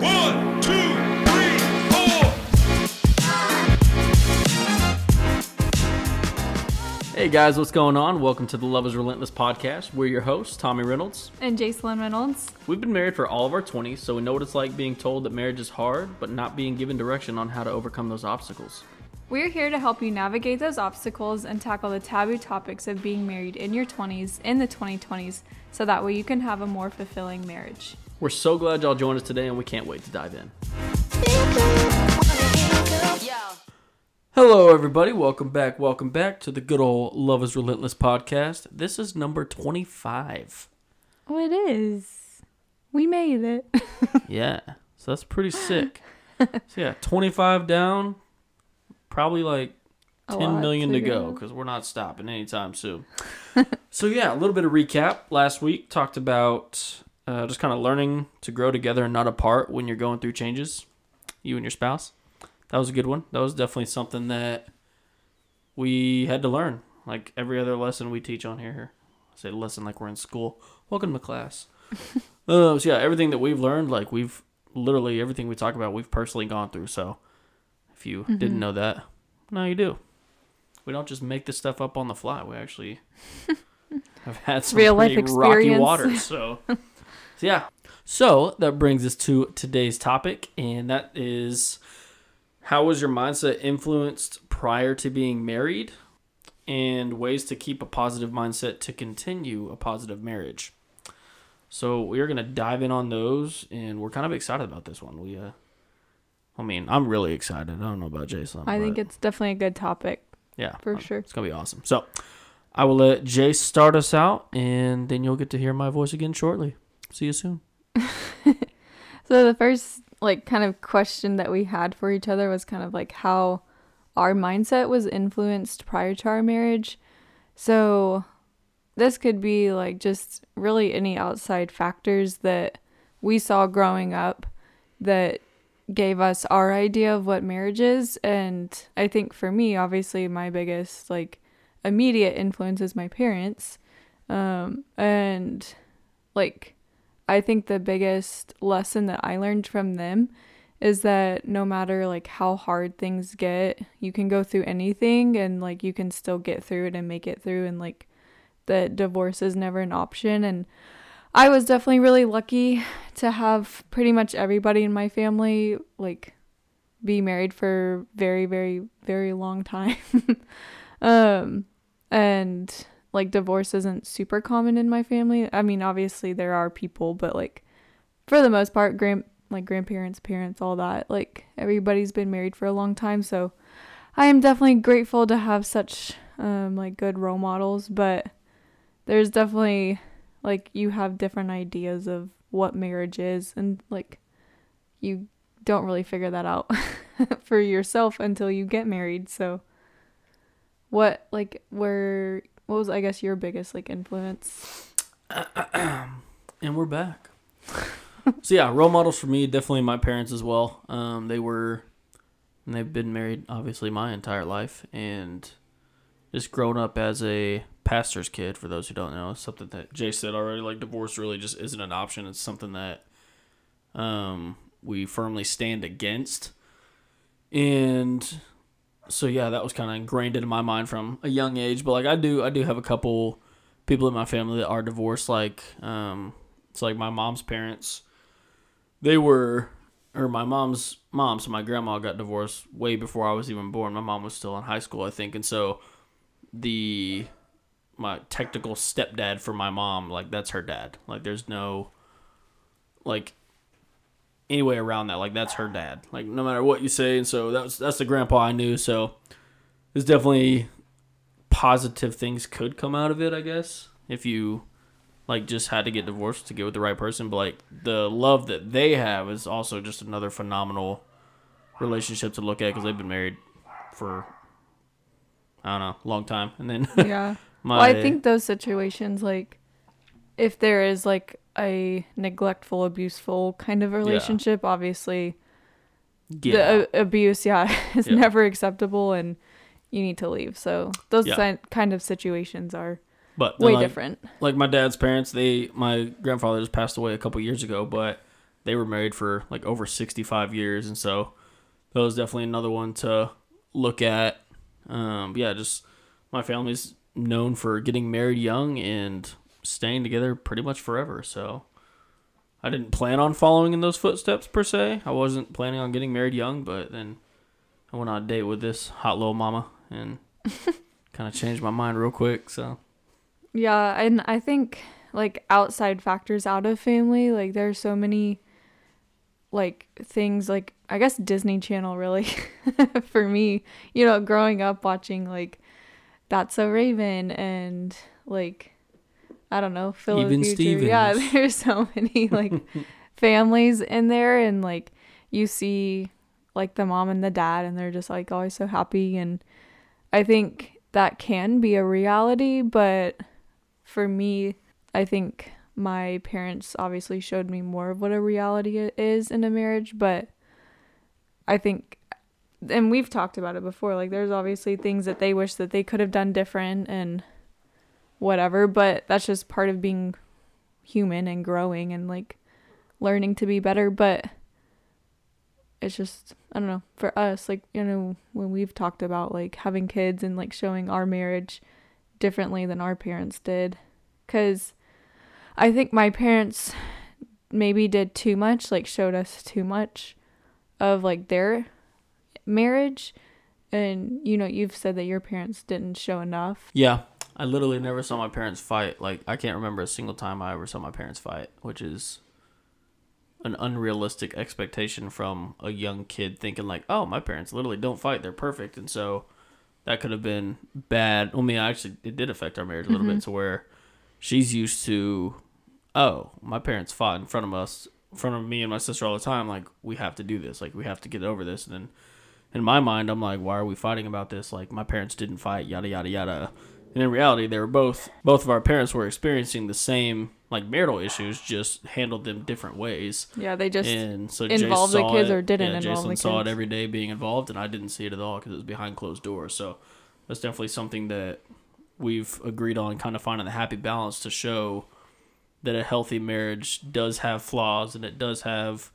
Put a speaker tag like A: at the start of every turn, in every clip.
A: One, two, three, four.
B: Hey guys, what's going on? Welcome to the Love is Relentless podcast. We're your hosts, Tommy Reynolds.
C: And Jacelyn Reynolds.
B: We've been married for all of our 20s, so we know what it's like being told that marriage is hard, but not being given direction on how to overcome those obstacles.
C: We're here to help you navigate those obstacles and tackle the taboo topics of being married in your 20s, in the 2020s, so that way you can have a more fulfilling marriage.
B: We're so glad y'all joined us today, and we can't wait to dive in. Hello, everybody. Welcome back. Welcome back to the good old Love is Relentless podcast. This is number 25.
C: Oh, it is. We made it.
B: Yeah, so that's pretty sick. So, yeah, 25 down, probably like ten million to
C: to
B: go
C: go.
B: because we're not stopping anytime soon. so yeah, a little bit of recap. Last week talked about uh, just kind of learning to grow together and not apart when you're going through changes, you and your spouse. That was a good one. That was definitely something that we had to learn. Like every other lesson we teach on here. Here. I say lesson like we're in school. Welcome to class. uh, so yeah, everything that we've learned, like we've literally everything we talk about, we've personally gone through. So if you
C: Mm-hmm.
B: didn't know that, now you do. We don't just make this stuff up on the fly. We actually have had some
C: Real life
B: rocky waters. So, so yeah. So that brings us to today's topic, and that is how was your mindset influenced prior to being married, and ways to keep a positive mindset to continue a positive marriage. So we are gonna dive in on those, and we're kind of excited about this one. We, uh, I mean, I'm really excited. I don't know about Jason.
C: I think it's definitely a good topic.
B: yeah,
C: for
B: um,
C: sure.
B: It's gonna be awesome. So, I will let Jay start us out, and then you'll get to hear my voice again shortly. See you soon.
C: So the first like kind of question that we had for each other was kind of like how our mindset was influenced prior to our marriage. So this could be like just really any outside factors that we saw growing up that gave us our idea of what marriage is and I think for me obviously my biggest like immediate influence is my parents um and like I think the biggest lesson that I learned from them is that no matter like how hard things get, you can go through anything and like you can still get through it and make it through and like that divorce is never an option and I was definitely really lucky to have pretty much everybody in my family like be married for very very very long time. um and like divorce isn't super common in my family. I mean, obviously there are people, but like for the most part, grand like grandparents, parents, all that, like everybody's been married for a long time, so I am definitely grateful to have such um like good role models, but there's definitely like you have different ideas of what marriage is and like you don't really figure that out for yourself until you get married. So what like were what was I guess your biggest like influence?
B: And we're back. so yeah, role models for me definitely my parents as well. Um, they were, and they've been married obviously my entire life, and just grown up as a pastor's kid. For those who don't know, something that Jay said already. Like divorce really just isn't an option. It's something that um, we firmly stand against, and so yeah, that was kind of ingrained into my mind from a young age. But like I do, I do have a couple people in my family that are divorced. Like um, it's like my mom's parents. They were, or my mom's mom. So my grandma got divorced way before I was even born. My mom was still in high school, I think, and so the my technical stepdad for my mom, like that's her dad. Like there's no like any way around that. Like that's her dad. Like no matter what you say, and so that's that's the grandpa I knew. So there's definitely positive things could come out of it. I guess if you like just had to get divorced to get with the right person, but like the love that they have is also just another phenomenal relationship to look at because they've been married for I don't know, long time, and then
C: Yeah.
B: my
C: well, I think those situations like if there is like a neglectful, abuseful kind of relationship, obviously
B: get
C: the a- abuse, yeah, is
B: Yeah.
C: never acceptable and you need to leave. So those
B: Yeah.
C: si- kind of situations are
B: but
C: way
B: like,
C: different.
B: like my dad's parents they my grandfather just passed away a couple years ago but they were married for like over 65 years, and so that was definitely another one to look at. Um, yeah, just my family's known for getting married young and staying together pretty much forever. So I didn't plan on following in those footsteps per se. I wasn't planning on getting married young, but then I went on a date with this hot little mama and kind of changed my mind real quick. So
C: Yeah, and I think like outside factors out of family, like there's so many like things like I guess Disney Channel really for me, you know, growing up watching like That's So Raven and like I don't know, Phil of the Future. Yeah, there's so many like families in there and like you see like the mom and the dad and they're just like always so happy and I think that can be a reality, but for me, I think my parents obviously showed me more of what a reality is in a marriage, but I think and we've talked about it before, like there's obviously things that they wish that they could have done different and whatever, but that's just part of being human and growing and like learning to be better, but it's just I don't know, for us, like, you know, when we've talked about like having kids and like showing our marriage differently than our parents did. Cause I think my parents maybe did too much, like showed us too much of like their marriage. And you know, you've said that your parents didn't show enough.
B: yeah, I literally never saw my parents fight. Like I can't remember a single time I ever saw my parents fight, which is an unrealistic expectation from a young kid thinking like, "Oh, my parents literally don't fight; they're perfect," and so that could have been bad. I mean, actually, it did affect our marriage a little bit mm-hmm. to where she's used to, "Oh, my parents fought in front of us, in front of me and my sister all the time. Like we have to do this. Like we have to get over this." And then in my mind, I'm like, "Why are we fighting about this? Like my parents didn't fight, yada yada yada." And in reality, they were both both of our parents were experiencing the same like marital issues, just handled them different ways.
C: Yeah, they just
B: and so
C: involved
B: Jace
C: the
B: saw
C: kids
B: it.
C: or didn't
B: yeah,
C: involve
B: Jason
C: the
B: saw
C: kids.
B: it every day being involved, and I didn't see it at all because it was behind closed doors. So that's definitely something that we've agreed on, kind of finding the happy balance to show that a healthy marriage does have flaws and it does have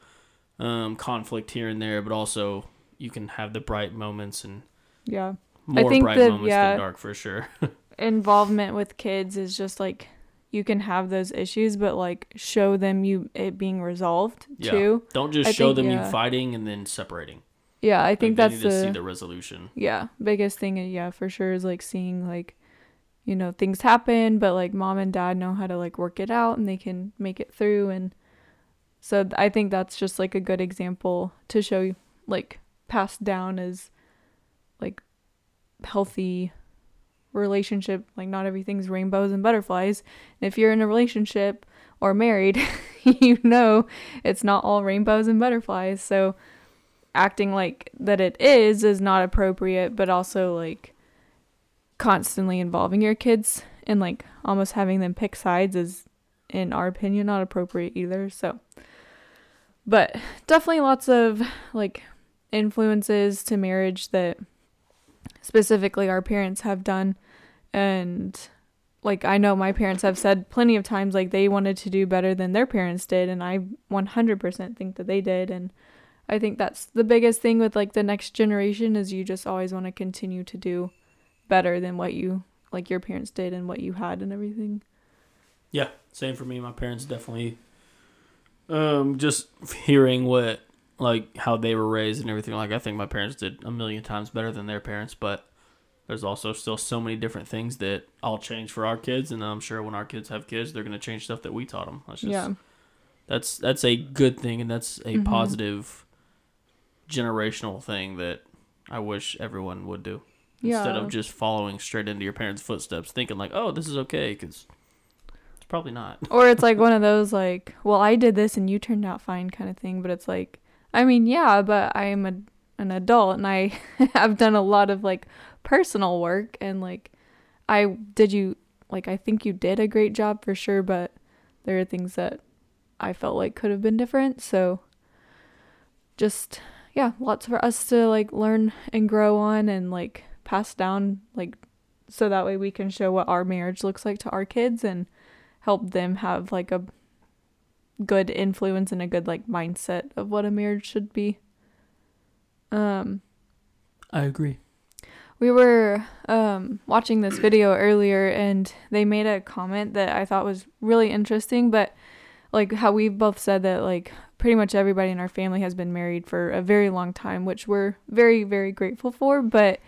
B: um, conflict here and there, but also you can have the bright moments and
C: yeah.
B: more
C: think
B: bright
C: that-
B: moments
C: yeah.
B: than dark for sure.
C: involvement with kids is just like you can have those issues but like show them you it being resolved
B: Yeah.
C: too
B: Don't just
C: I
B: show
C: think,
B: them
C: yeah.
B: you fighting and then separating.
C: yeah i think
B: Like,
C: that's
B: they need to see
C: the
B: the resolution.
C: yeah biggest thing uh, yeah for sure is like seeing like you know things happen but like mom and dad know how to like work it out and they can make it through and so i think that's just like a good example to show you like passed down as like healthy relationship like not everything's rainbows and butterflies. And if you're in a relationship or married you know it's not all rainbows and butterflies. So acting like that it is is not appropriate but also like constantly involving your kids and like almost having them pick sides is in our opinion not appropriate either. So but definitely lots of like influences to marriage that specifically our parents have done and like I know my parents have said plenty of times like they wanted to do better than their parents did and I 100% think that they did and I think that's the biggest thing with like the next generation is you just always want to continue to do better than what you like your parents did and what you had and everything.
B: Yeah, same for me. My parents definitely um just hearing what like how they were raised and everything like I think my parents did a million times better than their parents, but there's also still so many different things that I'll change for our kids and I'm sure when our kids have kids they're going to change stuff that we taught them. That's just
C: yeah.
B: that's that's a good thing and that's a
C: Mhm.
B: positive generational thing that I wish everyone would do instead of just following straight into your parents' footsteps thinking like, "Oh, this is okay" cuz it's probably not.
C: or it's like one of those like, well, I did this and you turned out fine kind of thing, but it's like I mean, yeah, but I am a an adult and I have done a lot of like personal work and like I did you like I think you did a great job for sure, but there are things that I felt like could have been different. So just yeah, lots for us to like learn and grow on and like pass down like so that way we can show what our marriage looks like to our kids and help them have like a good influence and a good like mindset of what a marriage should be. Um
B: I agree.
C: we were um, watching this video earlier and they made a comment that I thought was really interesting, but like how we've both said that like pretty much everybody in our family has been married for a very long time, which we're very, very grateful for. But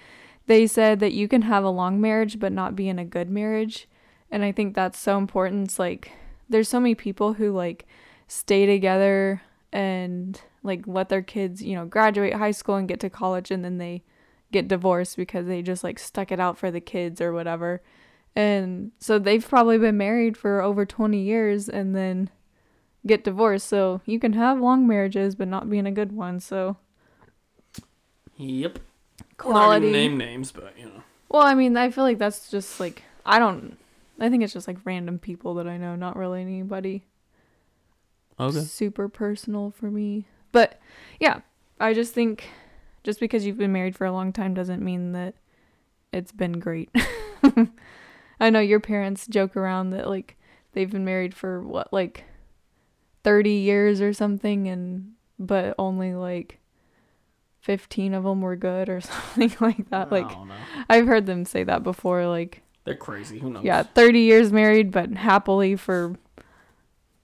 C: they said that you can have a long marriage but not be in a good marriage. And I think that's so important. It's like there's so many people who like stay together and like let their kids, you know, graduate high school and get to college and then they get divorced because they just like stuck it out for the kids or whatever. And so they've probably been married for over 20 years and then get divorced. So you can have long marriages but not be in a good one. So
B: Yep.
C: quality.
B: Name names, but you know.
C: Well, I mean, I feel like that's just like I don't I think it's just like random people that I know, not really anybody
B: Okay.
C: super personal for me. But yeah, I just think just because you've been married for a long time doesn't mean that it's been great. I know your parents joke around that like they've been married for what like 30 years or something and but only like 15 of them were good or something like that. Like
B: I don't know.
C: I've heard them say that before like
B: They're crazy. Who knows?
C: yeah, 30 years married, but happily for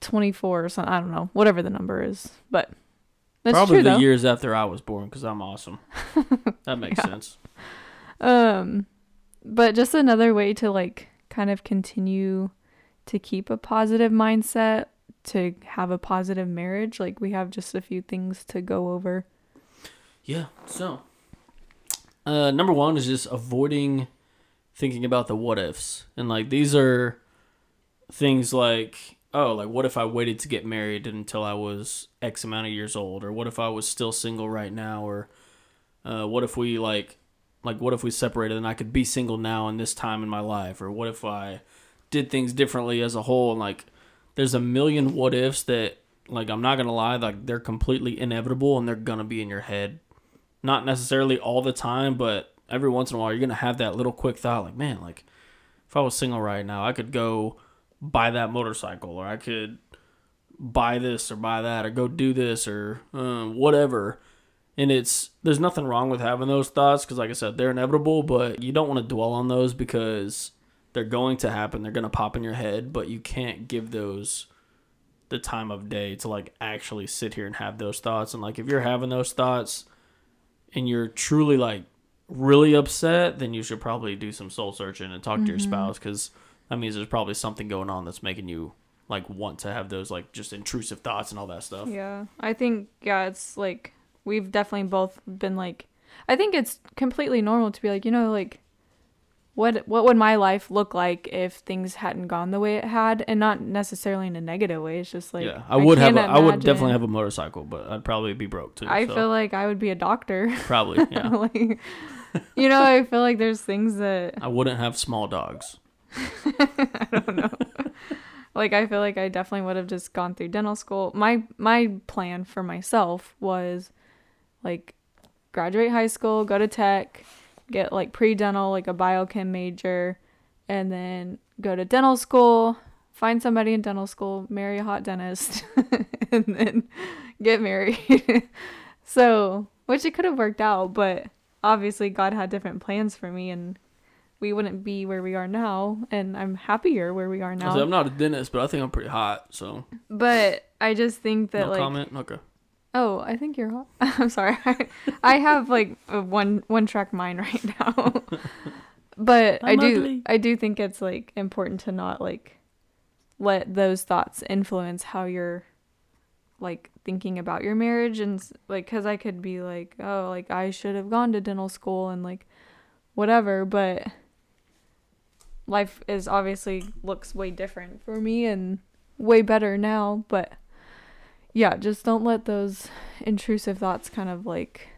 C: 24 or something. I don't know, whatever the number is. But that's
B: Probably
C: true,
B: the
C: though.
B: years after I was born, because I'm awesome. that makes
C: Yeah.
B: sense.
C: Um, but just another way to like kind of continue to keep a positive mindset, to have a positive marriage. Like we have just a few things to go over.
B: Yeah. So, uh, number one is just avoiding thinking about the what ifs, and like these are things like, oh, like what if I waited to get married until I was X amount of years old, or what if I was still single right now, or uh, what if we like, like what if we separated and I could be single now in this time in my life, or what if I did things differently as a whole, and like there's a million what ifs that like I'm not gonna lie, like they're completely inevitable and they're gonna be in your head. Not necessarily all the time, but every once in a while you're gonna have that little quick thought, like, man, like if I was single right now, I could go buy that motorcycle, or I could buy this or buy that, or go do this or um, whatever. And it's there's nothing wrong with having those thoughts because, like I said, they're inevitable, but you don't want to dwell on those because they're going to happen. They're gonna pop in your head, but you can't give those the time of day to like actually sit here and have those thoughts. And like if you're having those thoughts and you're truly like really upset, then you should probably do some soul searching and talk to your mm-hmm. spouse because that means there's probably something going on that's making you like want to have those like just intrusive thoughts and all that stuff.
C: Yeah, I think yeah, it's like we've definitely both been like I think it's completely normal to be like, you know, like what what would my life look like if things hadn't gone the way it had and not necessarily in a negative way. It's just like
B: yeah, I would have. A, I would definitely have a motorcycle, but I'd probably be broke too.
C: I
B: so
C: feel like I would be a doctor.
B: probably yeah.
C: like you know, I feel like there's things that
B: I wouldn't have small dogs.
C: I don't know like I feel like I definitely would have just gone through dental school. My my plan for myself was like graduate high school, go to tech, get like pre-dental like a biochem major and then go to dental school, find somebody in dental school, marry a hot dentist and then get married. so, which it could have worked out, but obviously God had different plans for me and we wouldn't be where we are now and I'm happier where we are now.
B: I'm not a dentist, but I think I'm pretty hot. So
C: But I just think that
B: no
C: like
B: comment. Okay.
C: Oh, I think you're hot. I'm sorry. I have like a one one track mind right now. but I
B: I'm
C: do
B: ugly.
C: I do think it's like important to not like let those thoughts influence how you're like thinking about your marriage and like cuz I could be like, oh, like I should have gone to dental school and like whatever, but life is obviously looks way different for me and way better now, but yeah, just don't let those intrusive thoughts kind of like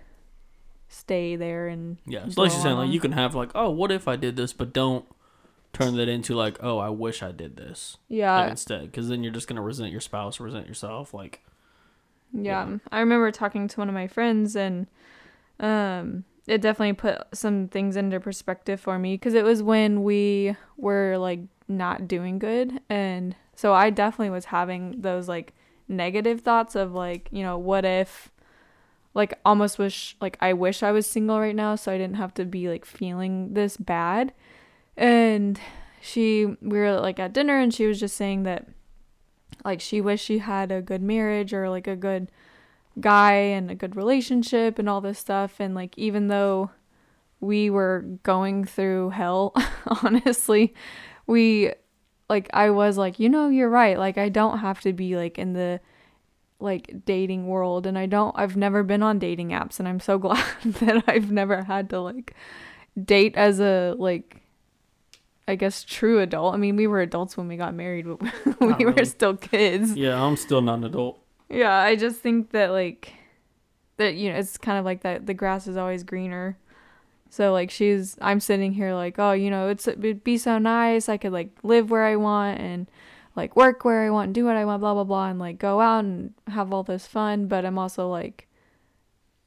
C: stay there and
B: Yeah, it's like you're saying, like you can have like, oh, what if I did this, but don't turn that into like, oh, I wish I did this like,
C: yeah
B: instead, because then you're just gonna resent your spouse, resent yourself. Like,
C: yeah
B: yeah.
C: i remember talking to one of my friends and um it definitely put some things into perspective for me because it was when we were like not doing good and so i definitely was having those like negative thoughts of like, you know, what if like almost wish like I wish I was single right now so I didn't have to be like feeling this bad. And she we were like at dinner and she was just saying that like she wished she had a good marriage or like a good guy and a good relationship and all this stuff and like even though we were going through hell honestly we like I was like you know you're right like I don't have to be like in the like dating world and I don't I've never been on dating apps and I'm so glad that I've never had to like date as a like I guess true adult. I mean, we were adults when we got married, but we
B: Not
C: were
B: really.
C: still kids.
B: Yeah, I'm still not an adult.
C: Yeah, I just think that like that you know, it's kind of like that the grass is always greener. So like she's I'm sitting here like, "Oh, you know, it's it'd be so nice. I could like live where I want and like work where I want and do what I want, blah blah blah and like go out and have all this fun, but I'm also like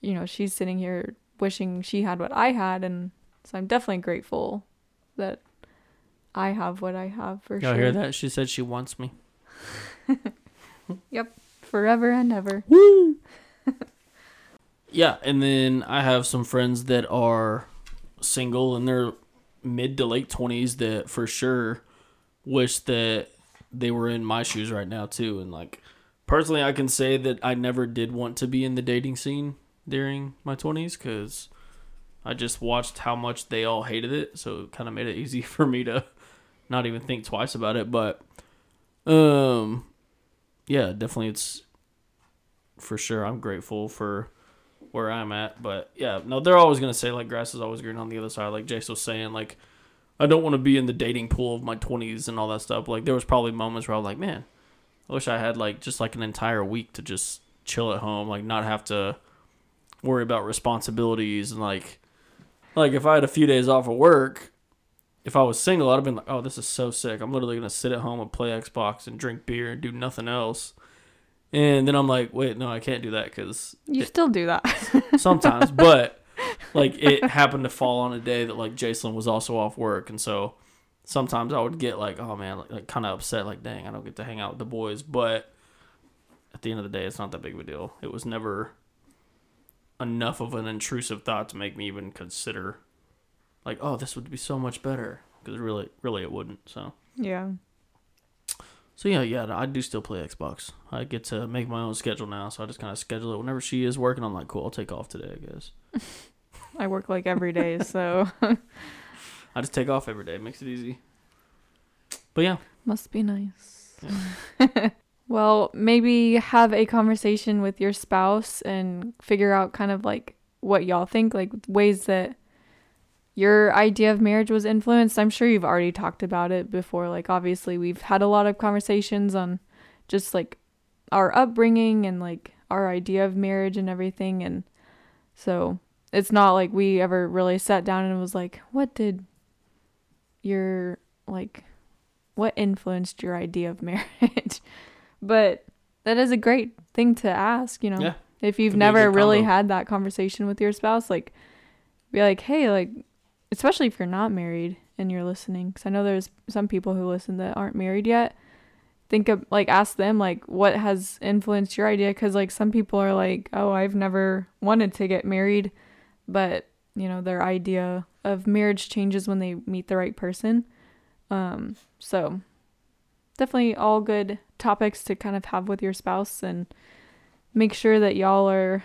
C: you know, she's sitting here wishing she had what I had and so I'm definitely grateful that I have what I have for
B: Y'all
C: sure.
B: hear that? She said she wants me.
C: Yep, forever and ever. Woo.
B: Yeah, and then I have some friends that are single in their mid to late twenties that for sure wish that they were in my shoes right now too. And like personally, I can say that I never did want to be in the dating scene during my twenties because I just watched how much they all hated it, so it kind of made it easy for me to not even think twice about it. But um, yeah, definitely, it's for sure. I'm grateful for where I'm at. But yeah, no, they're always gonna say like grass is always green on the other side. Like Jace was saying, like I don't want to be in the dating pool of my 20s and all that stuff. Like there was probably moments where I was like, man, I wish I had like just like an entire week to just chill at home, like not have to worry about responsibilities and like like if I had a few days off of work. If I was single, I'd have been like, "Oh, this is so sick. I'm literally gonna sit at home and play Xbox and drink beer and do nothing else." And then I'm like, "Wait, no, I can't do that because
C: You still do that.
B: sometimes, but like it happened to fall on a day that like Jason was also off work, and so sometimes I would get like, oh man, like, like kind of upset, like dang, I don't get to hang out with the boys. But at the end of the day, it's not that big of a deal. It was never enough of an intrusive thought to make me even consider like, oh, this would be so much better because really, really, it wouldn't. So.
C: yeah.
B: So yeah, yeah, I do still play Xbox. I get to make my own schedule now, so I just kind of schedule it whenever she is working. I'm like, cool, I'll take off today, I guess.
C: I work like every day, so
B: I just take off every day. It makes it easy. But yeah,
C: must be nice. well, maybe have a conversation with your spouse and figure out kind of like what y'all think, like ways that your idea of marriage was influenced. I'm sure you've already talked about it before. Like, obviously, we've had a lot of conversations on just like our upbringing and like our idea of marriage and everything. And so it's not like we ever really sat down and was like, what did your like what influenced your idea of marriage? but that is a great thing to ask, you know.
B: Yeah.
C: If you've never really had that conversation with your spouse, like be like, "Hey, like especially if you're not married and you're listening cuz I know there's some people who listen that aren't married yet. Think of like ask them like what has influenced your idea cuz like some people are like, "Oh, I've never wanted to get married." But, you know, their idea of marriage changes when they meet the right person. Um, so definitely all good topics to kind of have with your spouse and make sure that y'all are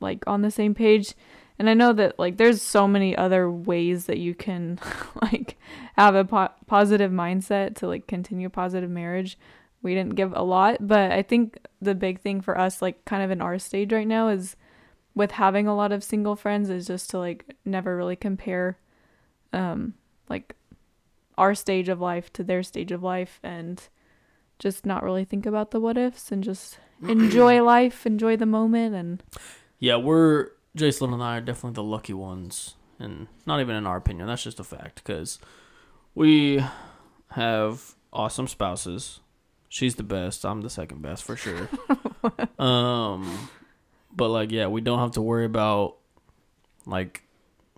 C: like on the same page. And I know that like there's so many other ways that you can like have a po- positive mindset to like continue a positive marriage. We didn't give a lot, but I think the big thing for us like kind of in our stage right now is with having a lot of single friends is just to like never really compare um like our stage of life to their stage of life and just not really think about the what ifs and just enjoy life, enjoy the moment and
B: yeah, we're Jason and I are definitely the lucky ones, and not even in our opinion. That's just a fact because we have awesome spouses. She's the best. I'm the second best for sure. um, but like, yeah, we don't have to worry about like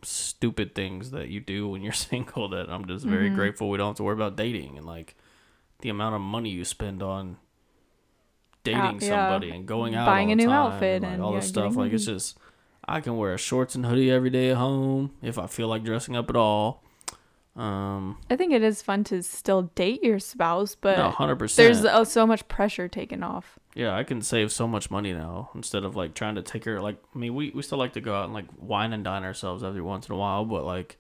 B: stupid things that you do when you're single. That I'm just very grateful we don't have to worry about dating and like the amount of money you spend on dating
C: Out- yeah.
B: somebody and going out,
C: Buying
B: all
C: a
B: the
C: new
B: time
C: outfit
B: like
C: and,
B: all
C: yeah,
B: this stuff. Like it's just, I can wear a shorts and hoodie every day at home if I feel like dressing up at all. Um,
C: I think it is fun to still date your spouse, but
B: no, hundred percent.
C: there's uh, so much pressure taken off.
B: Yeah, I can save so much money now instead of like trying to take her. Like, I mean, we we still like to go out and like wine and dine ourselves every once in a while, but like,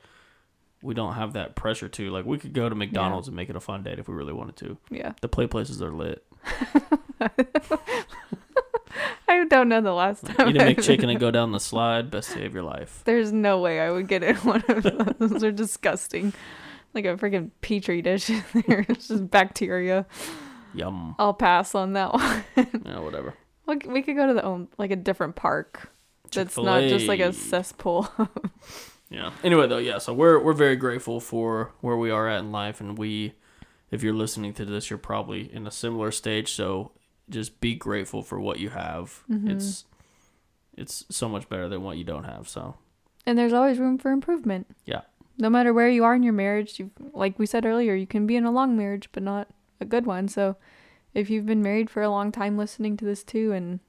B: we don't have that pressure to. Like, we could go to McDonald's and make it a fun date if we really wanted to.
C: Yeah.
B: The play places are lit.
C: I don't know the last time.
B: Eat a
C: I've-
B: McChicken and go down the slide. Best day of your life.
C: There's no way I would get in one of those. those are disgusting. Like a freaking petri dish in there. It's just bacteria.
B: Yum.
C: I'll pass on that one.
B: Yeah, whatever.
C: We we could go to the own like a different park. That's not just like a cesspool.
B: Yeah. Anyway, though, yeah. So we're we're very grateful for where we are at in life, and we, if you're listening to this, you're probably in a similar stage. So just be grateful for what you have.
C: Mm-hmm.
B: It's it's so much better than what you don't have. So
C: and there's always room for improvement.
B: yeah,
C: No matter where you are in your marriage, you like we said earlier, you can be in a long marriage but not a good one. So if you've been married for a long time listening to this too and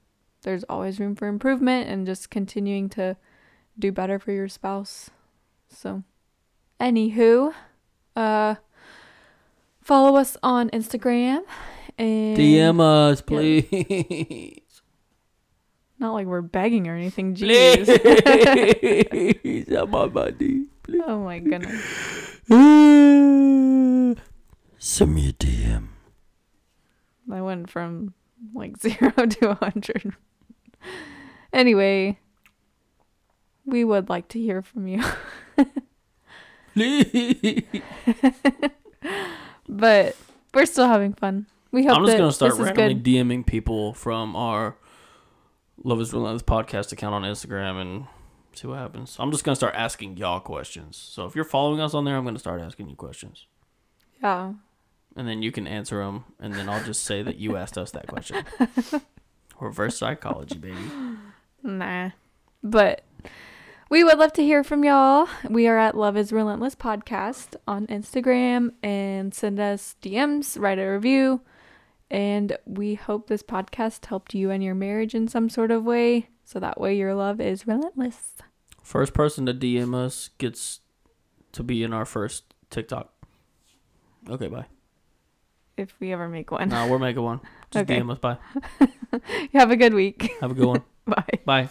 C: there's always room for improvement and just continuing to do better for your spouse. So anywho, uh follow us on Instagram and
B: DM us,
C: Yeah.
B: please.
C: not like we're begging or anything, jeez.
B: Please, I'm on my knees.
C: oh my goodness.
B: Send me a DM.
C: I went from like zero to a hundred. anyway, we would like to hear from you,
B: Please.
C: but we're still having fun. We hope
B: I'm just gonna start randomly. DMing people from our Love Is Relentless podcast account on Instagram and see what happens. I'm just gonna start asking y'all questions. So if you're following us on there, I'm gonna start asking you questions,
C: Yeah,
B: and then you can answer them, and then I'll just say that you asked us that question. Reverse psychology, baby.
C: nah, but we would love to hear from y'all. We are at Love Is Relentless podcast on Instagram and send us DMs, write a review, and we hope this podcast helped you and your marriage in some sort of way. So that way your love is relentless.
B: First person to DM us gets to be in our first TikTok. Okay, bye.
C: if we ever make one.
B: No, we're making one. Just
C: Okay.
B: DM us. Bye.
C: Have a good week.
B: Have a good one.
C: Bye.
B: Bye.